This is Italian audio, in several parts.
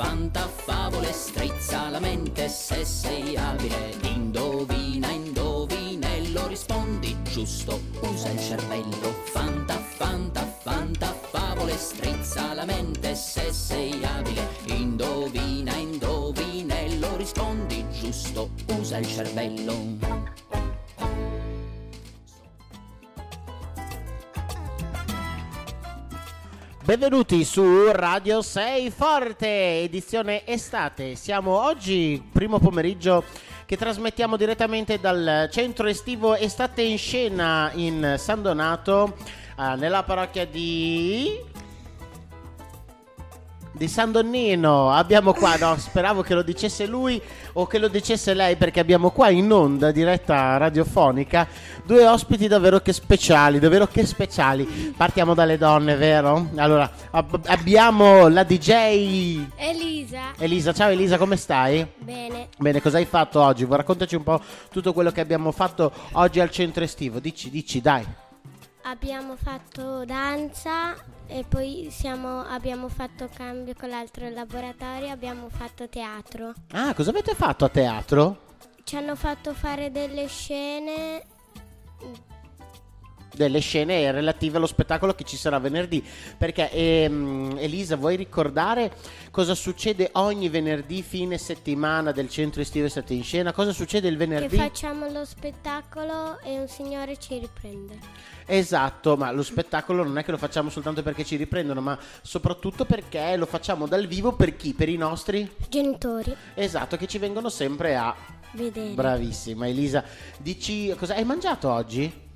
fanta favole, strizza la mente se sei abile. Indovina, indovinello, rispondi giusto, usa il cervello. Benvenuti su Radio 6 Forte, edizione estate. Siamo oggi, primo pomeriggio, che trasmettiamo direttamente dal centro estivo Estate in Scena in San Donato, eh, nella parrocchia di di San Donnino abbiamo qua, no, speravo che lo dicesse lui o che lo dicesse lei perché abbiamo qua in onda diretta radiofonica due ospiti davvero che speciali, davvero che speciali. Partiamo dalle donne, vero? Allora, ab- abbiamo la DJ Elisa. Elisa. Ciao Elisa, come stai? Bene. Bene, cosa hai fatto oggi? Vuoi raccontaci un po' tutto quello che abbiamo fatto oggi al centro estivo? Dici, dici, dai. Abbiamo fatto danza e poi siamo- abbiamo fatto cambio con l'altro laboratorio, abbiamo fatto teatro. Ah, cosa avete fatto a teatro? Ci hanno fatto fare delle scene. Delle scene relative allo spettacolo che ci sarà venerdì. Perché ehm, Elisa, vuoi ricordare cosa succede ogni venerdì fine settimana del centro estivo Estate in Scena? Cosa succede il Che venerdì? facciamo lo spettacolo e un signore ci riprende. Esatto, ma lo spettacolo non è che lo facciamo soltanto perché ci riprendono, ma soprattutto perché lo facciamo dal vivo per chi? Per i nostri? Genitori, Esatto, che ci vengono sempre a vedere. Bravissima Elisa. Dici cosa hai mangiato oggi?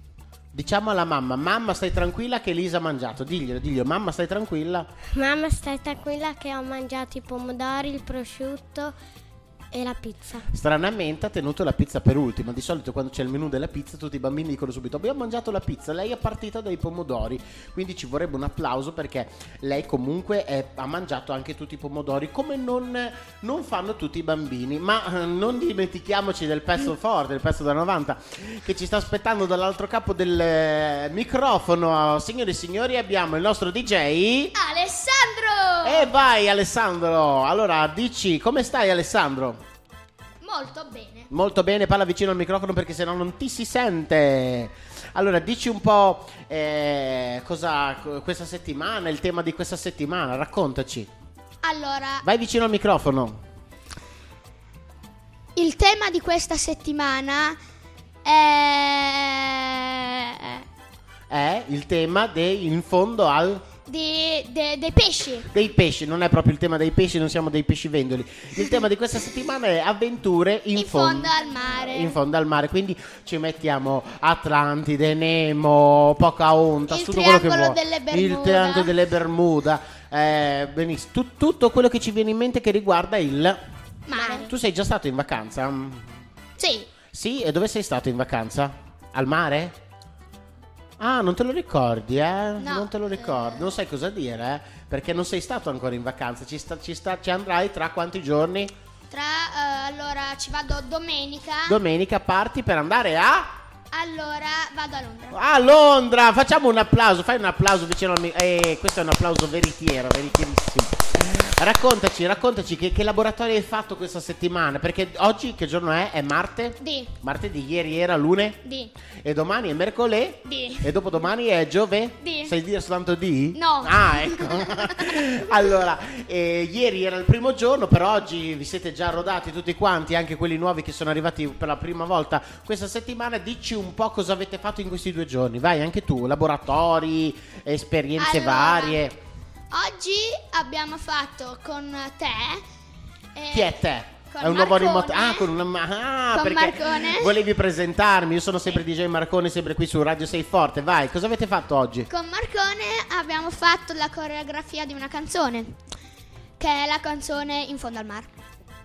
Diciamo alla mamma, mamma stai tranquilla che Elisa ha mangiato. Diglielo, diglielo, mamma stai tranquilla. Mamma, stai tranquilla che ho mangiato i pomodori, il prosciutto e la pizza. Stranamente ha tenuto la pizza per ultima. Di solito quando c'è il menù della pizza tutti i bambini dicono subito abbiamo mangiato la pizza. Lei è partita dai pomodori, quindi ci vorrebbe un applauso perché lei comunque è- ha mangiato anche tutti i pomodori come non, non fanno tutti i bambini. Ma eh, non dimentichiamoci del pezzo forte, del pezzo da 90 che ci sta aspettando dall'altro capo del eh, microfono. Signori e signori abbiamo il nostro DJ... Alessandro! E vai Alessandro! Allora dici come stai Alessandro? Molto bene. Molto bene, parla vicino al microfono perché sennò non ti si sente. Allora, dici un po' eh, cosa questa settimana, il tema di questa settimana, raccontaci. Allora, Vai vicino al microfono. il tema di questa settimana è È il tema dei, in fondo al di- de- dei pesci. dei pesci, non è proprio il tema dei pesci, non siamo dei pescivendoli. Il tema di questa settimana è avventure in, In fondo al mare. In fondo al mare, quindi ci mettiamo Atlantide, Nemo, Pocahontas, Il tutto quello che vuoi. delle Il Bermuda. triangolo delle Bermuda. Eh, benissimo, Tu- tutto quello che ci viene in mente che riguarda il Mare. Tu sei già stato in vacanza? Sì. Sì, e dove sei stato in vacanza? Al mare? Ah, non te lo ricordi, eh? Non te lo ricordi, non sai cosa dire, eh? Perché non sei stato ancora in vacanza, ci, sta- ci sta- ci andrai tra quanti giorni? Tra eh, allora ci vado domenica. Domenica parti per andare a... allora vado a Londra. A Londra! Facciamo un applauso, fai un applauso vicino al microfono. Eh, questo è un applauso veritiero, veritierissimo. Raccontaci, raccontaci che, che laboratorio hai fatto questa settimana, perché oggi che giorno è? È Marte? Di. Martedì, ieri era lunedì. E domani è mercoledì? Di. E dopodomani è giovedì? Sai dire soltanto di? No. Ah, ecco. allora, eh, ieri era il primo giorno, però oggi vi siete già rodati tutti quanti, anche quelli nuovi che sono arrivati per la prima volta questa settimana. Dici un po' cosa avete fatto in questi due giorni. Vai, anche tu, laboratori, esperienze Allora, varie. Oggi abbiamo fatto con te. eh, Chi è te? con è un nuovo Marcone. remoto. Ah, con una. Ah, Con Marcone. volevi presentarmi. Io sono sempre DJ Marcone, sempre qui su Radio Sei Forte. Vai, cosa avete fatto oggi? Con Marcone abbiamo fatto la coreografia di una canzone. Che è la canzone In fondo al mare.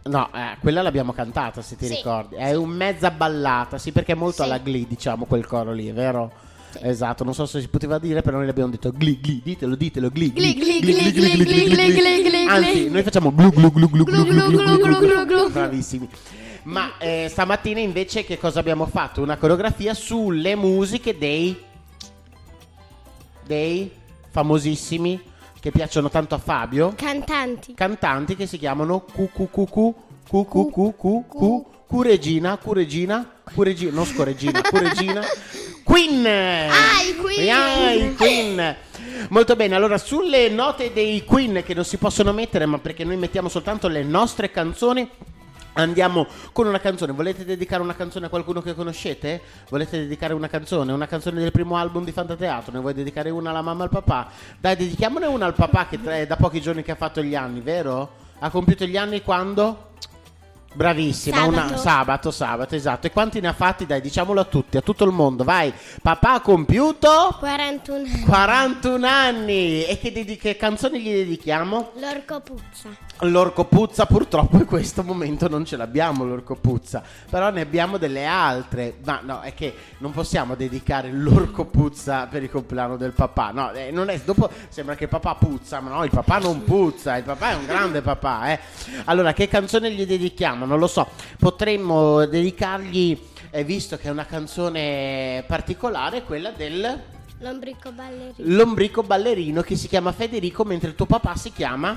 No, eh, quella l'abbiamo cantata, se ti Sì, ricordi. È un mezza ballata, sì, perché è molto alla Glee, diciamo, quel coro lì, è vero? Esatto, non so se si poteva dire, però noi l'abbiamo detto Glee, Glee, ditelo, ditelo, Glee, Glee, Glee, Glee, Glee, Glee, Glee, Glee, Glee. Anzi, noi facciamo glu glu glu glu glu Glu, glu, glu. Bravissimi. Ma eh, stamattina invece che cosa abbiamo fatto? Una coreografia sulle musiche dei dei famosissimi che piacciono tanto a Fabio, Cantanti. cantanti che si chiamano QQQQ, QQQQ, Curegina, Curegina, Curegina, non scoregina, Curegina, Queen! Ah, i Queen! Ah, i Queen! Molto bene, allora sulle note dei Queen che non si possono mettere, ma perché noi mettiamo soltanto le nostre canzoni. Andiamo con una canzone. Volete dedicare una canzone a qualcuno che conoscete? Volete dedicare una canzone? Una canzone del primo album di Fantateatro? Ne vuoi dedicare una alla mamma e al papà? Dai, dedichiamone una al papà che è da pochi giorni che ha fatto gli anni, vero? Ha compiuto gli anni quando? Bravissima, una- Sabato. sabato, sabato, esatto. E quanti ne ha fatti? Dai, diciamolo a tutti, a tutto il mondo. Vai, papà ha compiuto 41 anni. 41 anni. E che, dedi- che canzoni gli dedichiamo? L'orco puzza. L'orco puzza, purtroppo in questo momento non ce l'abbiamo l'orco puzza, però ne abbiamo delle altre. Ma no, è che non possiamo dedicare l'orco puzza per il compleanno del papà. No, eh, non è, dopo sembra che il papà puzza, ma no, il papà non puzza, il papà è un grande papà, eh. Allora, che canzone gli dedichiamo? Non lo so. Potremmo dedicargli, eh, visto che è una canzone particolare, quella del Lombrico ballerino. lombrico ballerino che si chiama Federico, mentre il tuo papà si chiama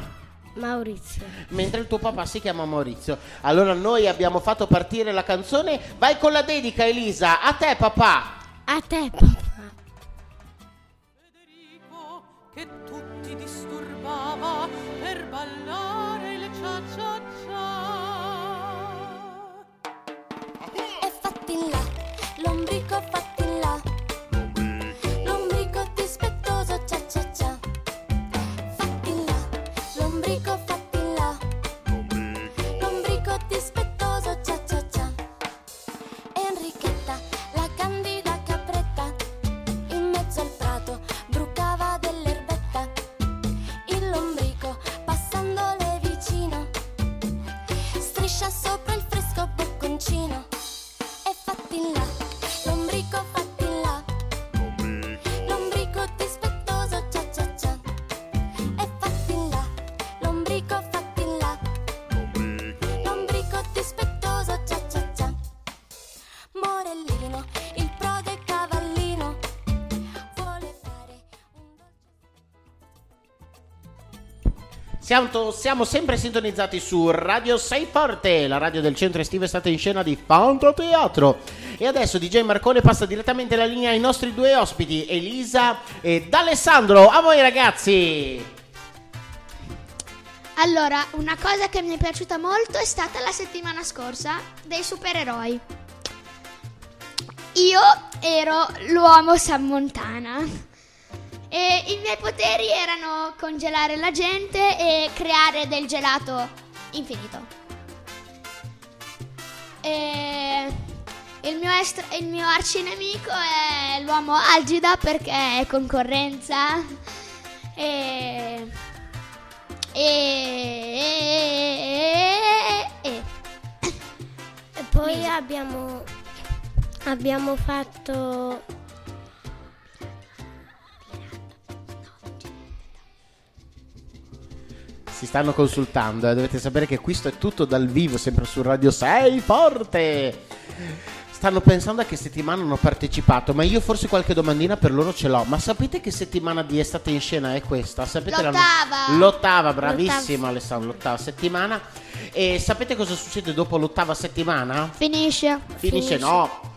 Maurizio. mentre il tuo papà si chiama Maurizio. Allora noi abbiamo fatto partire la canzone. Vai con la dedica, Elisa. A te, papà. A te, papà. Federico che tutti disturbava per ballare il cia cia. Lombrico Siamo, siamo sempre sintonizzati su Radio 6 Forte, la radio del centro estivo estate in scena di Fantateatro. E adesso DJ Marcone passa direttamente la linea ai nostri due ospiti, Elisa e D'Alessandro. A voi ragazzi! Allora, una cosa che mi è piaciuta molto è stata la settimana scorsa dei supereroi. Io ero l'uomo Sam Montana e i miei poteri erano congelare la gente e creare del gelato infinito. E il mio, estra- il mio arcinemico è l'uomo Algida perché è concorrenza e e, e, e. E poi abbiamo, abbiamo fatto Si stanno consultando, eh, dovete sapere che questo è tutto dal vivo, sempre su Radio 6 Forte. Stanno pensando a che settimana hanno partecipato, ma io forse qualche domandina per loro ce l'ho. Ma sapete che settimana di estate in scena è questa? Sapete la- L'ottava. L'ottava, bravissimo Alessandro, l'ottava settimana. E sapete cosa succede dopo l'ottava settimana? Finisce. Finisce, Finisce. no.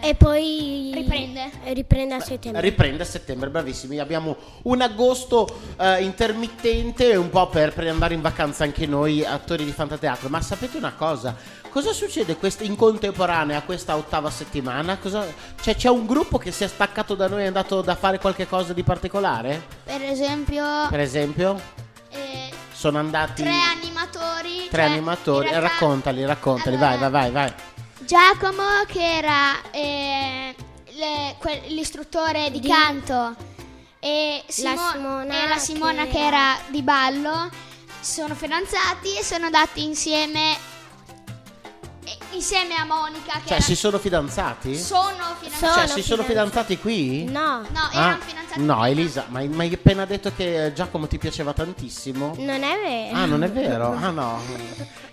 E poi Riprende. e riprende a settembre. riprende a settembre, bravissimi. Abbiamo un agosto eh, intermittente, un po' per, per andare in vacanza anche noi attori di Fantateatro. Ma sapete una cosa? Cosa succede quest- in contemporanea a questa ottava settimana? Cosa- cioè, c'è un gruppo che si è staccato da noi e è andato da fare qualche cosa di particolare? Per esempio, Per esempio, eh, sono andati tre animatori. tre cioè, animatori. Eh, raccontali, raccontali, Allora, vai, vai, vai, vai. Giacomo, che era eh, le- que- l'istruttore di, Di- canto, e, La Simona e la Simona che che, era di ballo, sono fidanzati e sono andati insieme. Insieme a Monica, che Cioè, era- si sono fidanzati? sono fidanzati. cioè, sono si sono fidanzati qui? No, No, Ah, erano fidanzati. no. Elisa, ma, ma hai appena detto che eh, Giacomo ti piaceva tantissimo? non è vero. Ah, non è vero? Ah, no.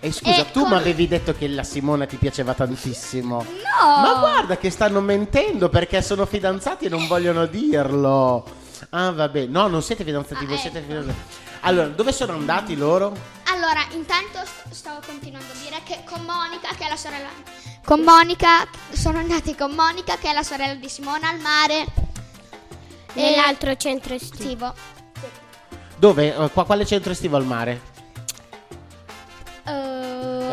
E scusa, Eh, tu come- mi avevi detto che la Simona ti piaceva tantissimo. No! Ma guarda che stanno mentendo perché sono fidanzati e non vogliono dirlo. Ah, vabbè. No, non siete fidanzati, Ah, voi siete ecco. fidanzati. Allora, dove sono andati loro? Allora, intanto st- stavo continuando a dire che con Monica, che è la sorella. Con Monica, sono andati con Monica, che è la sorella di Simona, al mare. Nell'altro centro estivo. Estivo. Dove? Eh, qua- quale centro estivo al mare?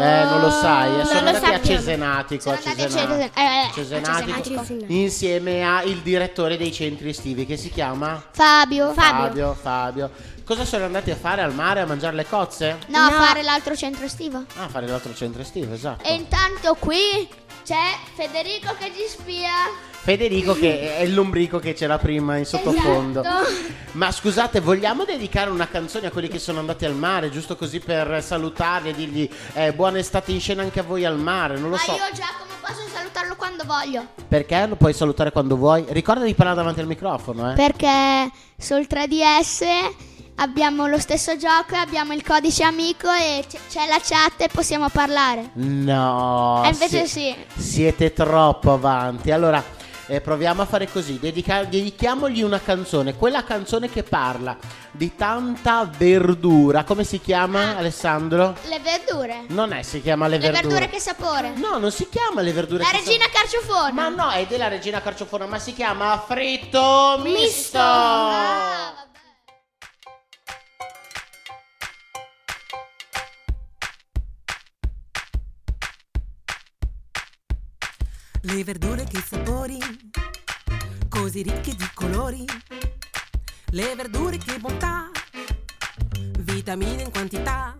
Eh, non lo sai. eh, Sono andati a sappiamo. Cesenatico. Sono a andati a Cesenatico. Cesen- eh, a Cesenatico. Cesenatico. A Cesenatico. Insieme al direttore dei centri estivi che si chiama Fabio. Fabio. Fabio. Cosa sono andati a fare al mare? A mangiare le cozze? No, a No. fare l'altro centro estivo. Ah, a fare l'altro centro estivo, esatto. E intanto qui c'è Federico che ci spia. Federico che è lombrico che c'era prima in sottofondo. Esatto. Ma scusate, vogliamo dedicare una canzone a quelli che sono andati al mare, giusto così per salutarli e dirgli eh, buona estate in scena anche a voi al mare? Non lo Ma so. io Giacomo posso salutarlo quando voglio. Perché lo puoi salutare quando vuoi. Ricorda di parlare davanti al microfono, eh. Perché sul 3DS abbiamo lo stesso gioco, abbiamo il codice amico e c- c'è la chat e possiamo parlare. No. e invece sie- sì. Siete troppo avanti. Allora, eh, proviamo a fare così. Dedica- dedichiamogli una canzone. Quella canzone che parla di tanta verdura. Come si chiama, Alessandro? Le verdure. Non è, si chiama Le Le Verdure. verdure che sapore. No, non si chiama Le Verdure La che regina carciofona. Ma no, è della regina carciofona, ma si chiama fritto misto. Ah, vabbè. Le verdure che sapori, così ricche di colori. Le verdure che bontà, vitamine in quantità.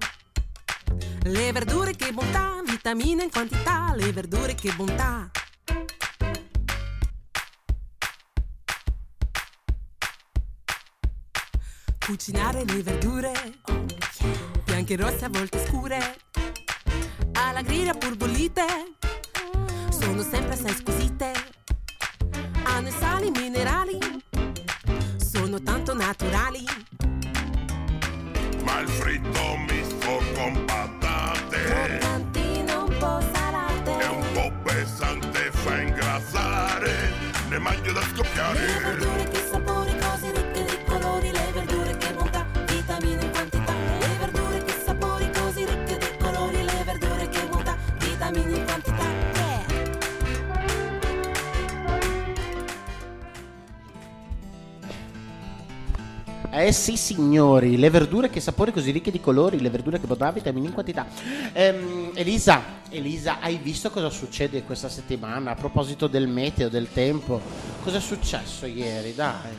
Le verdure che bontà, vitamine in quantità. Le verdure che bontà. Cucinare le verdure, bianche e rosse a volte scure. Alla griglia pur bollite, sono sempre assai squisite. Hanno i sali minerali, sono tanto naturali. Ma il fritto misto con patate Croccantine un po' salate. è un po' pesante, fa ingrassare, ne mangio da scoppiare. che Eh sì, signori, le verdure che sapore così ricche di colori, le verdure che bontà, vitamine in quantità. Ehm, Elisa, Elisa, hai visto cosa succede questa settimana a proposito del meteo, del tempo? Cosa è successo ieri? Dai.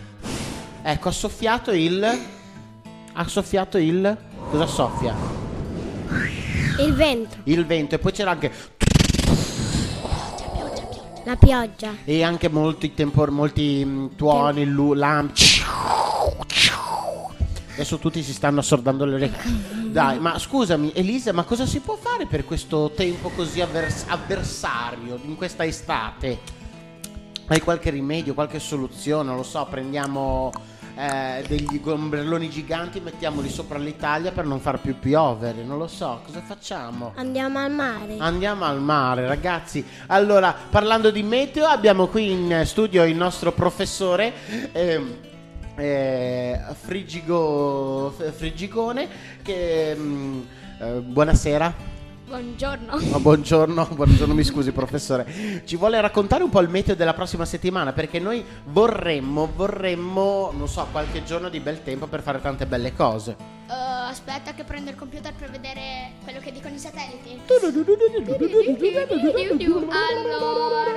Ecco, ha soffiato il ha soffiato il cosa soffia? Il vento, Il vento e poi c'era anche la pioggia. e anche molti tempor- molti mm, tuoni, lu- lampi. Adesso tutti si stanno assordando le orecchie. Dai, ma scusami, Elisa, ma cosa si può fare per questo tempo così avvers- avversario in questa estate? Hai qualche rimedio, qualche soluzione? Non lo so, prendiamo eh, degli ombrelloni giganti, mettiamoli sopra l'Italia per non far più piovere. Non lo so, cosa facciamo? Andiamo al mare. Andiamo al mare, ragazzi. Allora, parlando di meteo, abbiamo qui in studio il nostro professore. ehm, eh, Frigigo, F- Frigigone che mm, eh, buonasera Buongiorno. Oh, buongiorno buongiorno mi scusi professore ci vuole raccontare un po' il meteo della prossima settimana perché noi vorremmo vorremmo non so qualche giorno di bel tempo per fare tante belle cose Eh, aspetta che prendo il computer per vedere quello che dicono i satelliti. Allora,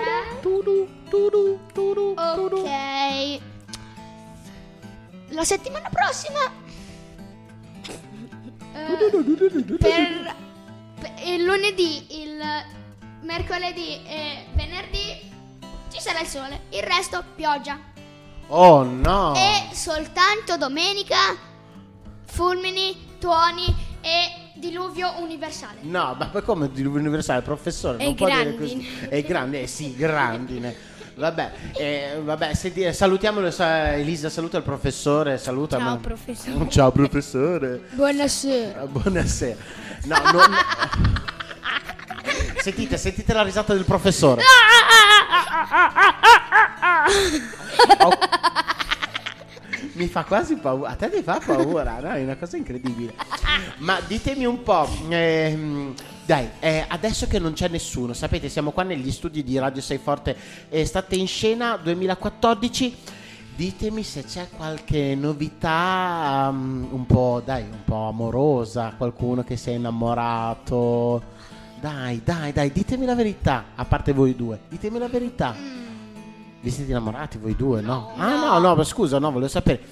La settimana prossima eh, per, per il lunedì, il mercoledì e venerdì ci sarà il sole, il resto pioggia. oh no E soltanto domenica fulmini, tuoni e diluvio universale. No, ma poi come diluvio universale, professore? È non può dire così. È grande, eh sì, grandine. Vabbè, eh, vabbè senti, eh, salutiamolo, sa- Elisa, saluta il professore, saluta. Ciao, ma- professore. Ciao professore. Buonasera. Eh, Buonasera. No, no, no. Sentite, sentite la risata del professore. Oh. Mi fa quasi paura. A te ti fa paura, no? È una cosa incredibile. Ma ditemi un po'. ehm, dai, eh, adesso che non c'è nessuno, sapete, siamo qua negli studi di Radio Sei Forte. eh, state in scena 2014. Ditemi se c'è qualche novità um, un po', dai, un po' amorosa, qualcuno che si è innamorato. Dai, dai, dai, ditemi la verità, a parte voi due. Ditemi la verità. Vi siete innamorati voi due, no? ah, no, no, ma scusa, no, volevo sapere.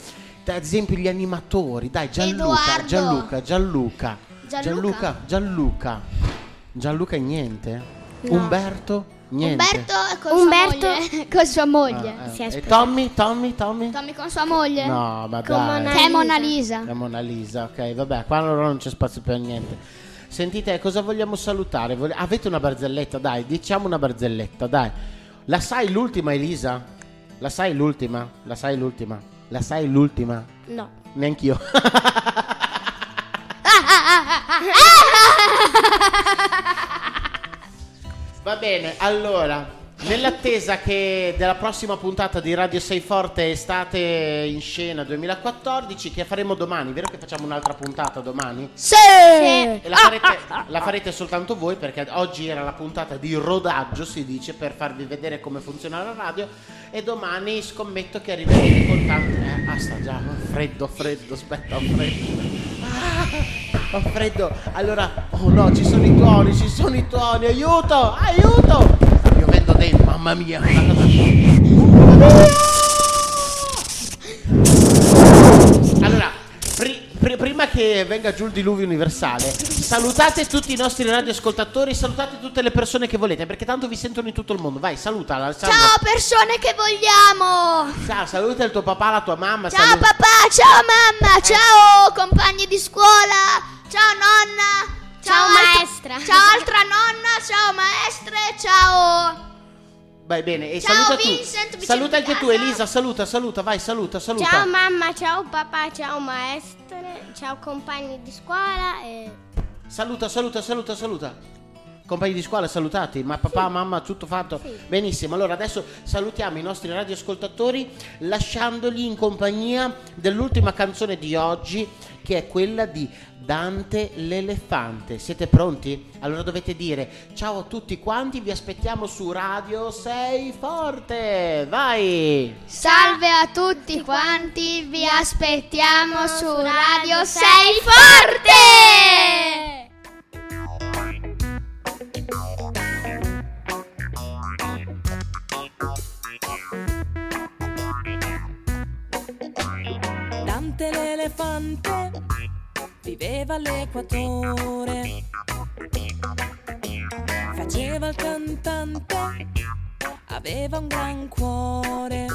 Ad esempio gli animatori, dai, Gianluca, Edoardo. Gianluca, Gianluca. Gianluca? Gianluca, Gianluca. Gianluca e niente? No. Umberto? Niente. Umberto con Umberto- sua moglie. con sua moglie. Ah, eh. Si è E. Tommy, Tommy, Tommy? Tommy con sua moglie. No, ma Con dai. Mona Che è Mona Lisa. La Mona Lisa, ok, vabbè, qua allora non c'è spazio per niente. Sentite, cosa vogliamo salutare? Vole- Avete una barzelletta? Dai, diciamo una barzelletta, dai. La sai l'ultima, Elisa? La sai l'ultima? La sai l'ultima? La sai l'ultima? No. Neanch'io. Va bene, allora, nell'attesa che della prossima puntata di Radio 6 Forte Estate in scena 2014, che faremo domani, vero che facciamo un'altra puntata domani? Sì. E la farete, la farete soltanto voi perché oggi era la puntata di rodaggio, si dice, per farvi vedere come funziona la radio e domani scommetto che arriverete con tanti... Eh, ah, sta già, freddo, freddo, aspetta, freddo. Ah, ho freddo. Allora, oh no, ci sono i tuoni, ci sono i tuoni, aiuto, aiuto! Sta piovendo dentro, mamma mia, che venga giù il diluvio universale, salutate tutti i nostri radioascoltatori, salutate tutte le persone che volete, perché tanto vi sentono in tutto il mondo. Vai, saluta. Ciao persone che vogliamo. Ciao, saluta il tuo papà, la tua mamma. Ciao saluta- papà, ciao mamma, ciao compagni di scuola, ciao nonna, Ciao, altra- maestra. ciao altra nonna, ciao maestre, ciao. Vai bene, e Ciao, saluta Vincent, tu. Saluta anche tu, casa. Elisa, saluta, saluta, vai, saluta, saluta. Ciao mamma, ciao papà, ciao maestre, ciao compagni di scuola e... Saluta, saluta, saluta, saluta. Compagni di scuola salutati, ma papà, mamma, tutto fatto? Benissimo, allora adesso salutiamo i nostri radioascoltatori lasciandoli in compagnia dell'ultima canzone di oggi che è quella di Dante l'elefante. Siete pronti? Allora dovete dire ciao a tutti quanti, vi aspettiamo su Radio 6 Forte. Vai! Salve a tutti quanti, vi aspettiamo su Radio 6 Forte! Dante l'elefante viveva all'equatore, faceva il cantante, aveva un gran cuore.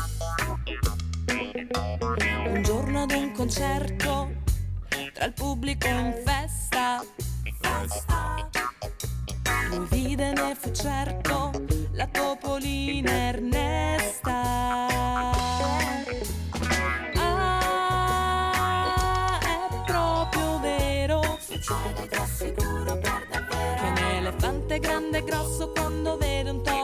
Un giorno ad un concerto, tra il pubblico in festa, lui vide ne fu certo la topolina Ernesta. Cioè ti assicuro per davvero Che un elefante grande e grosso quando vede un toro.